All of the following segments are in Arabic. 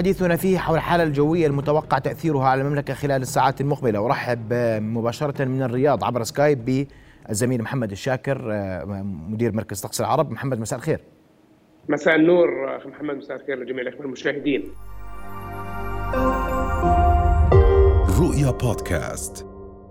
حديثنا فيه حول الحالة الجوية المتوقع تأثيرها على المملكة خلال الساعات المقبلة. ورحب مباشرة من الرياض عبر سكايب بالزميل محمد الشاكر مدير مركز طقس العرب. محمد مساء الخير. مساء النور أخي محمد مساء الخير لجميع الأخوة المشاهدين. رؤيا بودكاست.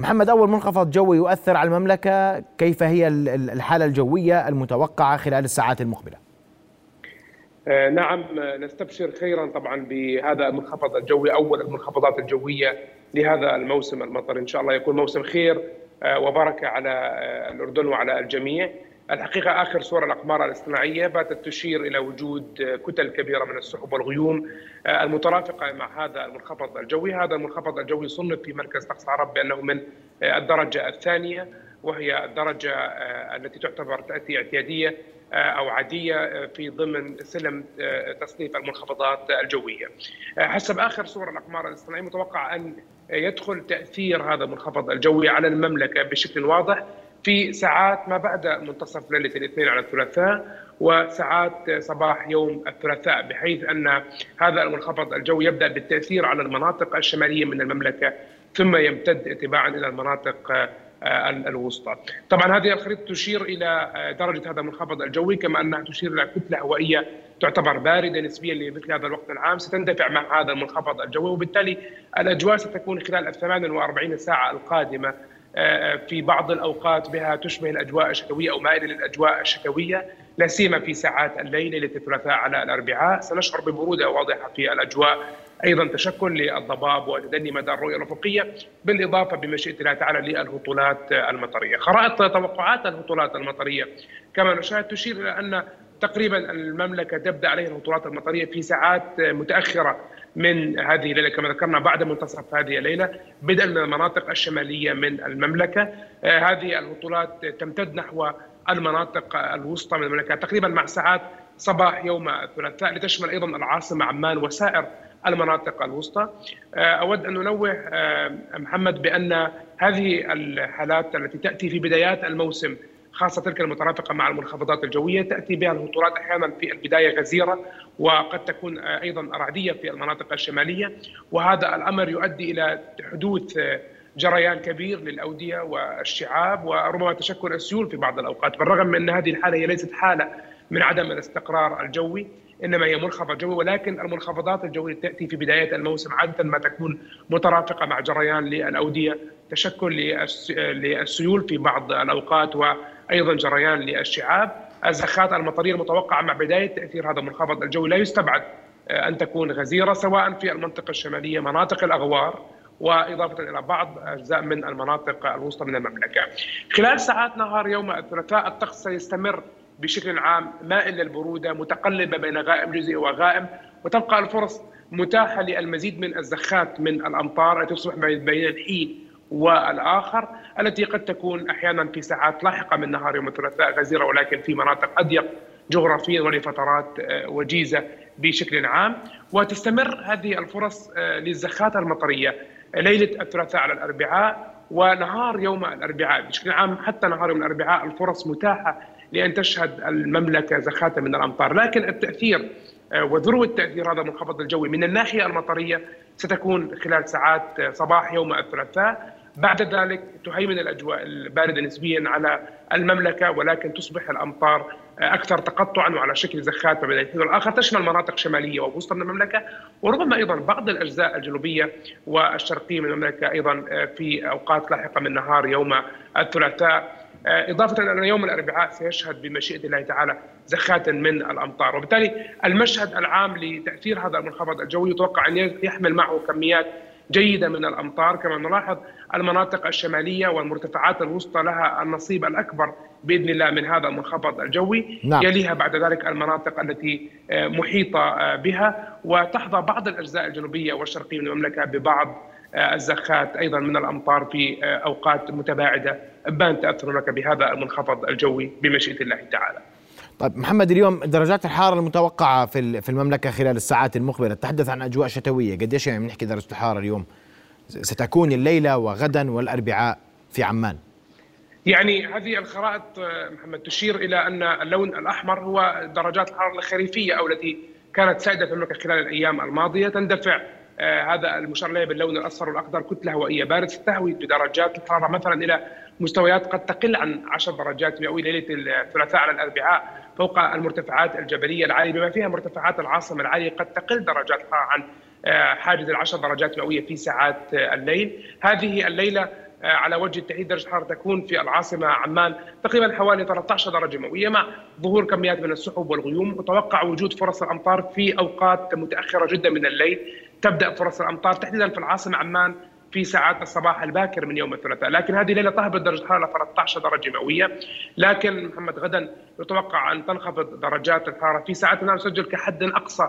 محمد أول منخفض جوي يؤثر على المملكة كيف هي الحالة الجوية المتوقعة خلال الساعات المقبلة؟ آه نعم نستبشر خيرا طبعا بهذا المنخفض الجوي أول المنخفضات الجوية لهذا الموسم المطري إن شاء الله يكون موسم خير آه وبركة على آه الأردن وعلى الجميع. الحقيقة آخر صور الأقمار الاصطناعية باتت تشير إلى وجود كتل كبيرة من السحب والغيوم آه، المترافقة مع هذا المنخفض الجوي. هذا المنخفض الجوي صنف في مركز طقس عرب بأنه من آه، الدرجة الثانية وهي الدرجة آه، التي تعتبر تأتي اعتيادية أو عادية في ضمن سلم تصنيف المنخفضات الجوية. حسب آخر صور الأقمار الاصطناعية متوقع أن يدخل تأثير هذا المنخفض الجوي على المملكة بشكل واضح في ساعات ما بعد منتصف ليلة الاثنين على الثلاثاء وساعات صباح يوم الثلاثاء بحيث أن هذا المنخفض الجوي يبدأ بالتأثير على المناطق الشمالية من المملكة ثم يمتد تباعا إلى المناطق آه، الوسطى. طبعا هذه الخريطة تشير إلى آه، درجة هذا المنخفض الجوي كما أنها تشير إلى كتلة هوائية تعتبر باردة نسبيا لمثل هذا الوقت العام ستندفع مع هذا المنخفض الجوي وبالتالي الأجواء ستكون خلال ال 48 ساعة القادمة آه، في بعض الأوقات بها تشبه الأجواء الشتوية أو مائلة للأجواء الشتوية لا سيما في ساعات الليل ليله الثلاثاء على الأربعاء سنشعر ببرودة واضحة في الأجواء أيضا تشكل للضباب وتدني مدى الرؤية الأفقية بالإضافة بمشيئة الله تعالى للهطولات المطرية. خرائط توقعات الهطولات المطرية كما نشاهد تشير إلى أن تقريبا المملكة تبدأ عليها الهطولات المطرية في ساعات متأخرة من هذه الليلة كما ذكرنا بعد منتصف هذه الليلة بدءا من المناطق الشمالية من المملكة. آه، هذه الهطولات تمتد نحو المناطق الوسطى من المملكة تقريبا مع ساعات صباح يوم الثلاثاء لتشمل أيضا العاصمة عمان وسائر المناطق الوسطى. آه، أود أن أنوه آه، محمد بأن هذه الحالات التي تأتي في بدايات الموسم خاصة تلك المترافقة مع المنخفضات الجوية تأتي بها الهطولات أحيانا في البداية غزيرة وقد تكون أيضا رعدية في المناطق الشمالية وهذا الأمر يؤدي إلى حدوث جريان كبير للأودية والشعاب وربما تشكل السيول في بعض الأوقات بالرغم من أن هذه الحالة هي ليست حالة من عدم الاستقرار الجوي إنما هي منخفض جوي ولكن المنخفضات الجوية تأتي في بداية الموسم عادة ما تكون مترافقة مع جريان للأودية تشكل للسيول في بعض الأوقات وأيضا جريان للشعاب الزخات المطرية المتوقعة مع بداية تأثير هذا المنخفض الجوي لا يستبعد آه، أن تكون غزيرة سواء في المنطقة الشمالية مناطق الأغوار وإضافة إلى بعض أجزاء من المناطق الوسطى من المملكة. خلال ساعات نهار يوم الثلاثاء الطقس سيستمر بشكل عام مائل للبرودة متقلبة بين غائم جزئي وغائم وتبقى الفرص متاحة للمزيد من الزخات من الأمطار التي تصبح بين الحين والآخر التي قد تكون أحيانا في ساعات لاحقة من نهار يوم الثلاثاء غزيرة ولكن في مناطق أضيق جغرافيا ولفترات آه، وجيزة بشكل عام. وتستمر هذه الفرص آه، للزخات المطرية ليلة الثلاثاء على الأربعاء ونهار يوم الأربعاء بشكل عام. حتى نهار يوم الأربعاء الفرص متاحة لأن تشهد المملكة زخات من الأمطار. لكن التأثير آه، وذروة تاثير هذا المنخفض الجوي من الناحية المطرية ستكون خلال ساعات صباح يوم الثلاثاء. بعد ذلك تهيمن الأجواء الباردة نسبيا على المملكة ولكن تصبح الأمطار أكثر تقطعا وعلى شكل زخات ما بين الحين والاخر تشمل مناطق شمالية ووسطى من المملكة وربما أيضا بعض الأجزاء الجنوبية والشرقية من المملكة أيضا في أوقات لاحقة من نهار يوم الثلاثاء. إضافة أن يوم الأربعاء سيشهد بمشيئة الله تعالى زخات من الأمطار. وبالتالي المشهد العام لتأثير هذا المنخفض الجوي يتوقع أن يحمل معه كميات جيدة من الأمطار كما نلاحظ المناطق الشمالية والمرتفعات الوسطى لها النصيب الأكبر بإذن الله من هذا المنخفض الجوي نعم. يليها بعد ذلك المناطق التي آه، محيطة آه، بها وتحظى بعض الأجزاء الجنوبية والشرقية من المملكة ببعض آه، الزخات أيضا من الأمطار في أوقات متباعدة بان تأثر المملكه بهذا المنخفض الجوي بمشيئة الله تعالى. طيب محمد اليوم درجات الحراره المتوقعة في في المملكة خلال الساعات المقبلة. تحدث عن أجواء شتوية. قديش يعني بنحكي درجة الحراره اليوم؟ ستكون الليلة وغدا والأربعاء في عمان. يعني هذه الخرائط محمد تشير إلى أن اللون الأحمر هو درجات الحرارة الخريفية أو التي كانت سائدة في المملكة خلال الأيام الماضية. تندفع هذا المشار اليه باللون الأصفر والأخضر كتلة هوائية باردة تهوي بدرجات الحرارة مثلا إلى مستويات قد تقل عن 10 درجات مئوية ليلة الثلاثاء على الأربعاء. فوق المرتفعات الجبلية العالية بما فيها مرتفعات العاصمة العالية قد تقل درجات الحراره عن آه، حاجز العشر درجات مئوية في ساعات آه، الليل. هذه الليلة آه، على وجه التحديد درجة الحرارة تكون في العاصمة عمان تقريبا حوالي 13 درجة مئوية مع ظهور كميات من السحب والغيوم. متوقع وجود فرص الأمطار في أوقات متأخرة جدا من الليل. تبدأ فرص الأمطار تحديدا في العاصمة عمان في ساعات الصباح الباكر من يوم الثلاثاء. لكن هذه الليلة تهبط درجة الحراره 13 درجة مئوية. لكن محمد غدا يتوقع أن تنخفض درجات الحرارة. في ساعات النهار نسجل كحد أقصى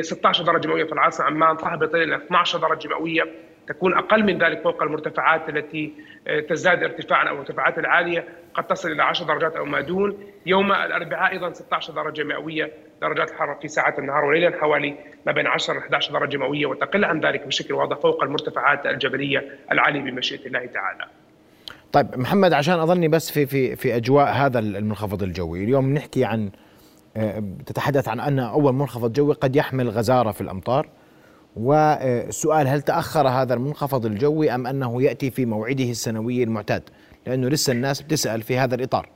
16 درجة مئوية في العاصمه عمان تهبط إلى 12 درجة مئوية تكون أقل من ذلك فوق المرتفعات التي آه، تزداد ارتفاعا أو المرتفعات العالية قد تصل إلى 10 درجات أو ما دون يوم الأربعاء أيضا 16 درجة مئوية درجات الحرارة في ساعات النهار وليلا حوالي ما بين 10 و 11 درجة مئوية وتقل عن ذلك بشكل واضح فوق المرتفعات الجبلية العالية بمشيئة الله تعالى. طيب محمد عشان أظني بس في في في أجواء هذا المنخفض الجوي، اليوم نحكي عن آه، تتحدث عن أن أول منخفض جوي قد يحمل غزارة في الأمطار والسؤال هل تأخر هذا المنخفض الجوي أم أنه يأتي في موعده السنوي المعتاد؟ لأنه لسه الناس بتسأل في هذا الإطار.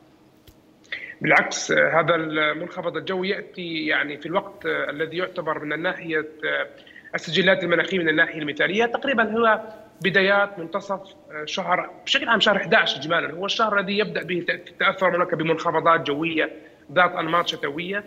بالعكس هذا المنخفض الجوي يأتي يعني في الوقت الذي يعتبر من الناحية السجلات المناخية من الناحية المثالية تقريبا هو بدايات منتصف شهر بشكل عام شهر 11 اجمالا هو الشهر الذي يبدأ به تأثر المملكه بمنخفضات جوية ذات أنماط شتوية.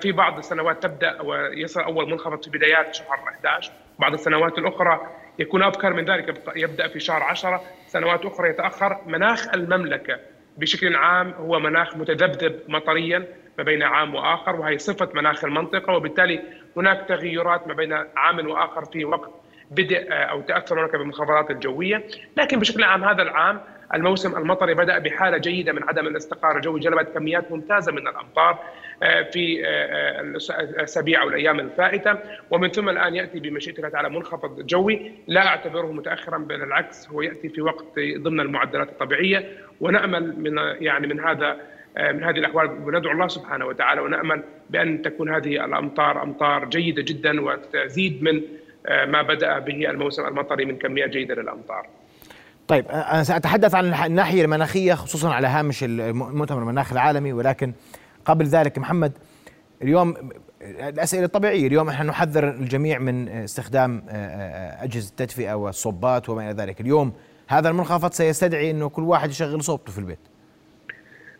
في بعض السنوات تبدأ ويصل أول منخفض في بدايات شهر 11 بعض السنوات الأخرى يكون أبكر من ذلك يبدأ في شهر 10 سنوات أخرى يتأخر. مناخ المملكة بشكل عام هو مناخ متذبذب مطريا ما بين عام وآخر وهي صفة مناخ المنطقة وبالتالي هناك تغيرات ما بين عام وآخر في وقت بدء أو تأثر هناك بالمنخفضات الجوية، لكن بشكل عام هذا العام الموسم المطري بدأ بحالة جيدة من عدم الاستقرار الجوي جلبت كميات ممتازة من الامطار آه، في آه، الأسابيع أو الأيام الفائتة. ومن ثم الآن يأتي بمشيئه الله تعالى منخفض جوي. لا أعتبره متاخرا بل العكس هو يأتي في وقت ضمن المعدلات الطبيعية. ونأمل من يعني من هذا آه، من هذه الأحوال وندعو الله سبحانه وتعالى ونأمل بأن تكون هذه الأمطار أمطار جيدة جدا وتزيد من ما بدأ به الموسم المطري من كميات جيدة للأمطار. طيب أنا سأتحدث عن الناحية المناخية خصوصا على هامش المؤتمر المناخ العالمي ولكن قبل ذلك محمد اليوم الأسئلة الطبيعية اليوم إحنا نحذر الجميع من استخدام آه، آه، أجهزة التدفئه والصبات وما إلى ذلك. اليوم هذا المنخفض سيستدعي إنه كل واحد يشغل صوبته في البيت.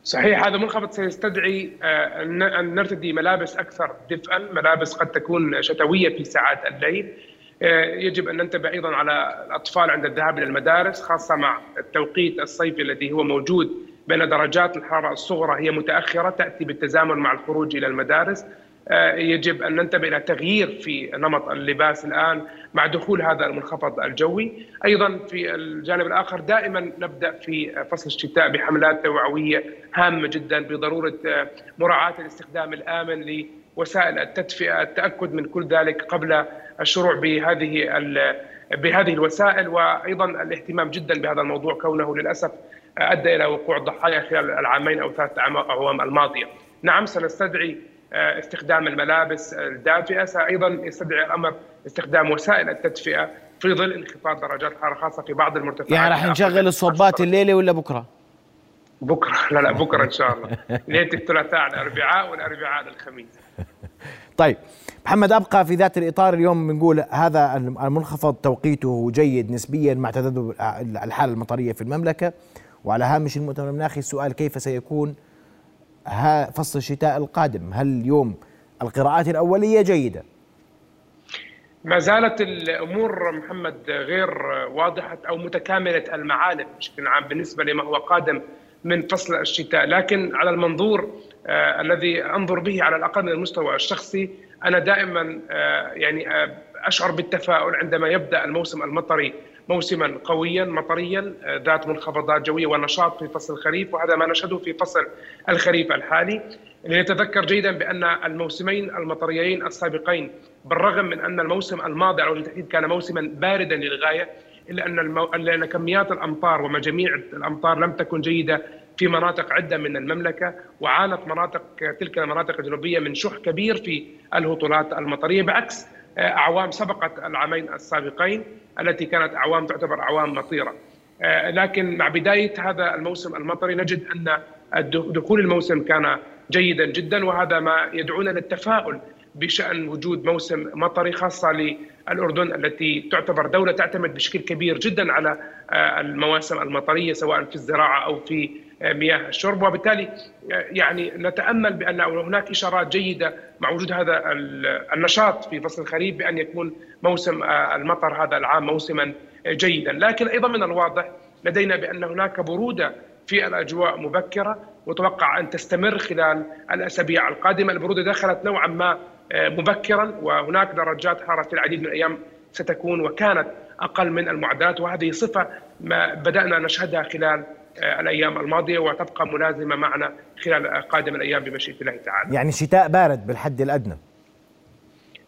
صحيح هذا المنخفض سيستدعي آه، أن نرتدي ملابس أكثر دفئا ملابس قد تكون شتوية في ساعات الليل. يجب أن ننتبه أيضا على الأطفال عند الذهاب إلى المدارس خاصة مع التوقيت الصيفي الذي هو موجود بين درجات الحرارة الصغرى هي متأخرة تأتي بالتزامن مع الخروج إلى المدارس. آه، يجب أن ننتبه إلى تغيير في نمط اللباس الآن مع دخول هذا المنخفض الجوي، أيضا في الجانب الآخر دائما نبدأ في فصل الشتاء بحملات توعوية هامة جدا بضرورة آه، مراعاة الاستخدام الآمن لوسائل التدفئة، التأكد من كل ذلك قبل الشروع بهذه بهذه الوسائل وأيضا الاهتمام جدا بهذا الموضوع كونه للأسف أدى إلى وقوع ضحايا خلال العامين أو ثلاث اعوام الماضية. نعم سنستدعي آه، استخدام الملابس الدافئة، أيضا يستدعي الأمر استخدام وسائل التدفئة في ظل انخفاض درجات الحراره خاصة في بعض المرتفعات. يعني راح نشغل الصبات الليلة ولا بكرة؟ بكرة. لا لا بكرة إن شاء الله. ليلة الثلاثاء على الأربعاء والأربعاء على الخميس. طيب محمد أبقى في ذات الإطار اليوم بنقول هذا المنخفض توقيته جيد نسبيا مع تذبذب الحالة المطرية في المملكة. وعلى هامش المؤتمر المناخي السؤال كيف سيكون فصل الشتاء القادم؟ هل اليوم القراءات الأولية جيدة؟ ما زالت الأمور محمد غير واضحة أو متكاملة المعالم بشكل عام بالنسبة لما هو قادم من فصل الشتاء، لكن على المنظور آه الذي أنظر به على الأقل من المستوى الشخصي أنا دائما آه يعني آه أشعر بالتفاؤل عندما يبدأ الموسم المطري موسما قويا مطريا ذات منخفضات جوية ونشاط في فصل الخريف وهذا ما نشهده في فصل الخريف الحالي. لنتذكر جيدا بأن الموسمين المطريين السابقين بالرغم من أن الموسم الماضي على وجه التحديد كان موسما باردا للغاية الا ان المو... لأن كميات الأمطار ومجاميع الأمطار لم تكن جيدة في مناطق عدة من المملكة وعانت مناطق تلك المناطق الجنوبية من شح كبير في الهطولات المطرية بعكس أعوام سبقت العامين السابقين التي كانت أعوام تعتبر أعوام مطيرة. لكن مع بداية هذا الموسم المطري نجد أن دخول الموسم كان جيدا جدا وهذا ما يدعونا للتفاؤل بشأن وجود موسم مطري خاصة للاردن التي تعتبر دولة تعتمد بشكل كبير جدا على آه، المواسم المطرية سواء في الزراعة أو في آه، مياه الشرب. وبالتالي آه، يعني نتأمل بأن هناك إشارات جيدة مع وجود هذا النشاط في فصل الخريف بأن يكون موسم المطر هذا العام موسما جيدا، لكن أيضا من الواضح لدينا بأن هناك برودة في الأجواء مبكرة متوقع أن تستمر خلال الأسابيع القادمة، البرودة دخلت نوعا ما مبكرا وهناك درجات حرارة في العديد من الأيام ستكون وكانت أقل من المعدات وهذه صفة ما بدأنا نشهدها خلال آه، الأيام الماضية وتبقى ملازمة معنا خلال قادم الأيام بمشيئة الله تعالى. يعني شتاء بارد بالحد الأدنى.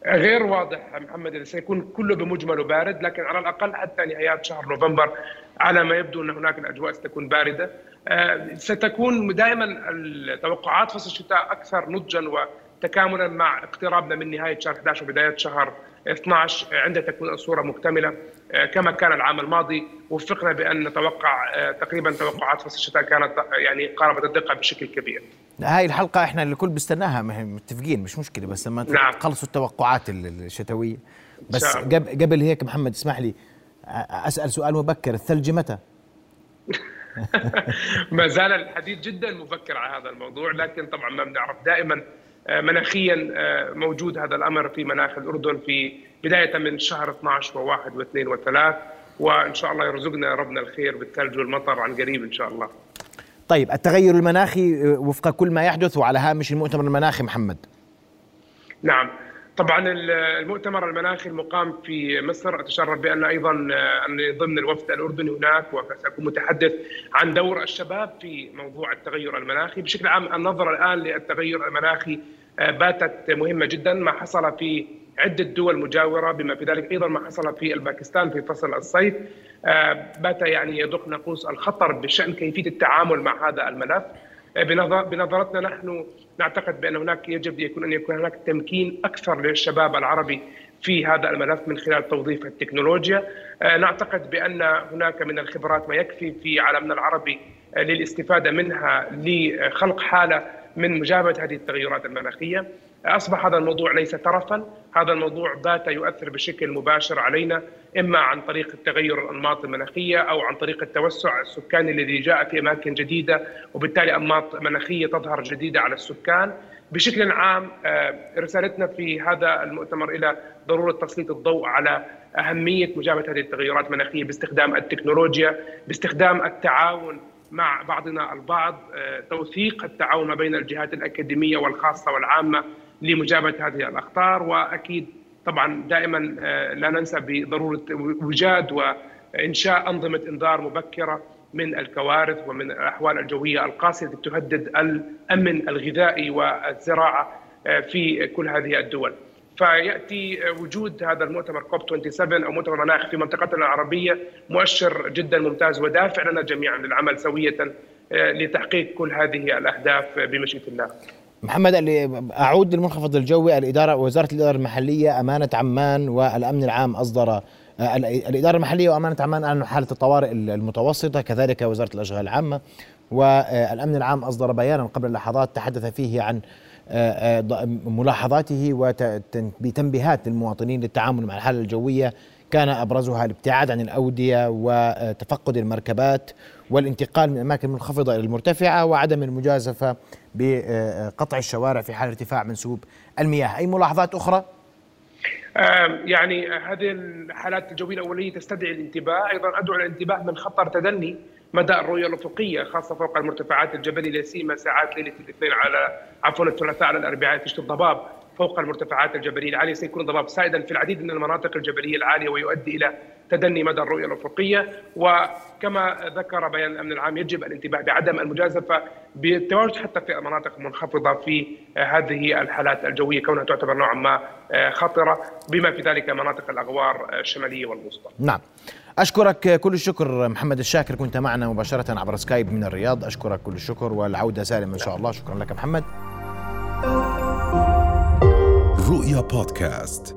غير واضح محمد سيكون كله بمجمله بارد لكن على الأقل حتى نهايات شهر نوفمبر على ما يبدو أن هناك الأجواء ستكون باردة آه، ستكون دائما التوقعات فصل الشتاء أكثر نضجا تكاملا مع اقترابنا من نهاية شهر 11 وبداية شهر 12 عند تكون الصورة مكتملة آه، كما كان العام الماضي وفقنا بأن نتوقع آه، تقريبا توقعات فصل الشتاء كانت يعني قاربت الدقة بشكل كبير. هاي الحلقة إحنا الكل بيستناها متفقين مش مشكلة بس لما نعم. تخلصوا التوقعات الشتوية بس قبل هيك محمد اسمح لي أسأل سؤال مبكر الثلج متى؟ ما زال الحديث جدا مبكر على هذا الموضوع لكن طبعا ما بنعرف دائما آه، مناخيا آه، موجود هذا الأمر في مناخ الأردن في بداية من شهر 12 و1 و2 و3 وإن شاء الله يرزقنا ربنا الخير بالثلج والمطر عن قريب إن شاء الله. طيب التغير المناخي آه، وفق كل ما يحدث وعلى هامش المؤتمر المناخي محمد. نعم طبعا المؤتمر المناخي المقام في مصر أتشرف بأن أيضا اني ضمن الوفد الأردني هناك وسأكون متحدث عن دور الشباب في موضوع التغير المناخي. بشكل عام النظرة الآن للتغير المناخي باتت مهمة جدا ما حصل في عدة دول مجاورة بما في ذلك أيضا ما حصل في الباكستان في فصل الصيف. بات يعني يدق ناقوس الخطر بشأن كيفية التعامل مع هذا الملف. بنظرتنا نحن نعتقد بأن هناك يجب يكون أن يكون هناك تمكين أكثر للشباب العربي في هذا الملف من خلال توظيف التكنولوجيا. نعتقد بأن هناك من الخبرات ما يكفي في عالمنا العربي للاستفادة منها لخلق حالة من مجابهة هذه التغيرات المناخية أصبح هذا الموضوع ليس ترفا، هذا الموضوع بات يؤثر بشكل مباشر علينا إما عن طريق التغير الأنماط المناخية أو عن طريق التوسع السكاني الذي جاء في أماكن جديدة وبالتالي أنماط مناخية تظهر جديدة على السكان. بشكل عام آه، رسالتنا في هذا المؤتمر إلى ضرورة تسليط الضوء على أهمية مجابهة هذه التغيرات المناخية باستخدام التكنولوجيا، باستخدام التعاون مع بعضنا البعض آه، توثيق التعاون ما بين الجهات الأكاديمية والخاصة والعامة لمجابهة هذه الأخطار وأكيد طبعا دائما آه، لا ننسى بضرورة وجاد وانشاء أنظمة إنذار مبكرة من الكوارث ومن الأحوال الجوية القاسية التي تهدد الأمن الغذائي والزراعة آه، في كل هذه الدول. فيأتي وجود هذا المؤتمر كوب 27 أو مؤتمر مناخ في منطقتنا العربية مؤشر جدا ممتاز ودافع لنا جميعا للعمل سويه آه، لتحقيق كل هذه الأهداف بمشيئة الله. محمد أعود للمنخفض الجوي الإدارة وزارة الإدارة المحلية أمانة عمان والأمن العام أصدر آه، الإدارة المحلية وأمانة عمان أعلنوا حالة الطوارئ المتوسطة كذلك وزارة الأشغال العامة والامن العام أصدر بيانا قبل لحظات تحدث فيه عن آه، آه، ملاحظاته وبتنبيهات للمواطنين للتعامل مع الحالة الجوية كان أبرزها الابتعاد عن الأودية وتفقد المركبات والانتقال من الاماكن المنخفضه إلى المرتفعة وعدم المجازفة بقطع الشوارع في حال ارتفاع منسوب المياه، أي ملاحظات أخرى؟ يعني هذه الحالات الجوية الأولية تستدعي الانتباه، أيضا أدعو الانتباه من خطر تدني مدى الرؤية الافقيه خاصة فوق المرتفعات الجبلية لا سيما ساعات ليلة الاثنين على عفوا الثلاثاء على الأربعاء تشتي الضباب فوق المرتفعات الجبلية العاليه سيكون ضباب سائدا في العديد من المناطق الجبلية العالية ويؤدي إلى تدني مدى الرؤية الافقيه وكما ذكر بيان الأمن العام يجب الانتباه بعدم المجازفة بالتواجد حتى في المناطق المنخفضه في هذه الحالات الجوية كونها تعتبر نوعا ما خطرة بما في ذلك مناطق الأغوار الشمالية والوسطى. نعم. أشكرك كل الشكر محمد الشاكر كنت معنا مباشرة عبر سكايب من الرياض. أشكرك كل الشكر والعودة سالم إن شاء الله. شكرا لك محمد. رؤيا بودكاست.